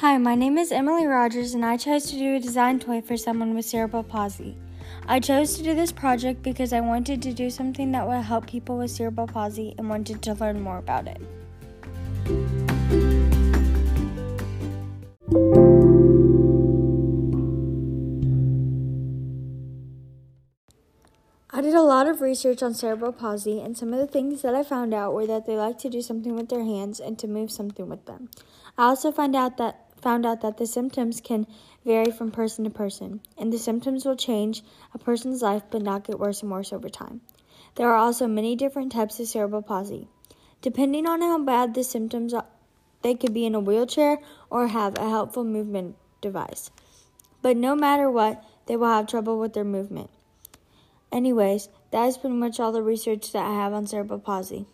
Hi, my name is Emily Rogers, and I chose to do a design toy for someone with cerebral palsy. I chose to do this project because I wanted to do something that would help people with cerebral palsy and wanted to learn more about it. I did a lot of research on cerebral palsy, and some of the things that I found out were that they like to do something with their hands and to move something with them. I also found out that found out that the symptoms can vary from person to person, and the symptoms will change a person's life but not get worse and worse over time. There are also many different types of cerebral palsy. Depending on how bad the symptoms are, they could be in a wheelchair or have a helpful movement device. But no matter what, they will have trouble with their movement. Anyways, that is pretty much all the research that I have on cerebral palsy.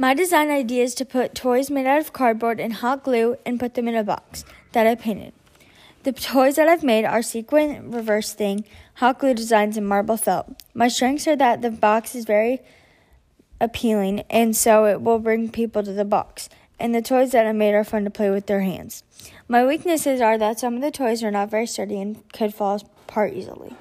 My design idea is to put toys made out of cardboard and hot glue and put them in a box that I painted. The toys that I've made are sequin reverse thing, hot glue designs, and marble felt. My strengths are that the box is very appealing, and so it will bring people to the box. And the toys that I made are fun to play with their hands. My weaknesses are that some of the toys are not very sturdy and could fall apart easily.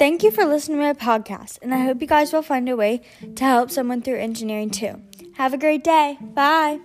Thank you for listening to my podcast, and I hope you guys will find a way to help someone through engineering too. Have a great day. Bye.